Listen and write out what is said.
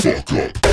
fuck up.